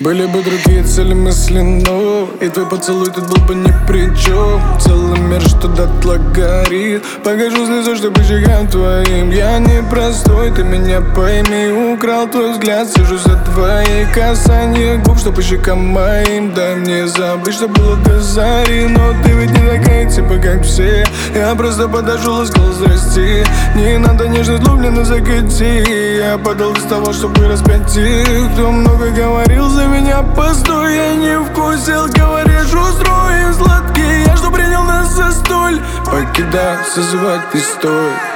Были бы другие цели мысли, но И твой поцелуй тут был бы ни при чем Целый мир что-то горит Покажу слезу, чтобы по щекам твоим. Я не простой, ты меня пойми. Украл твой взгляд, сижу за твои касания. Губ чтобы по щекам моим. Дай мне забыть, что было до зари. Но ты ведь как все. Я просто подожду, ласкал зрасти Не надо нежность, влюбленно закати. Я подал без того, чтобы распять их Кто много говорил за меня постой Я не вкусил, говоришь, устроим сладкий Я что принял нас за столь? Покидай, созывать не стой Сияй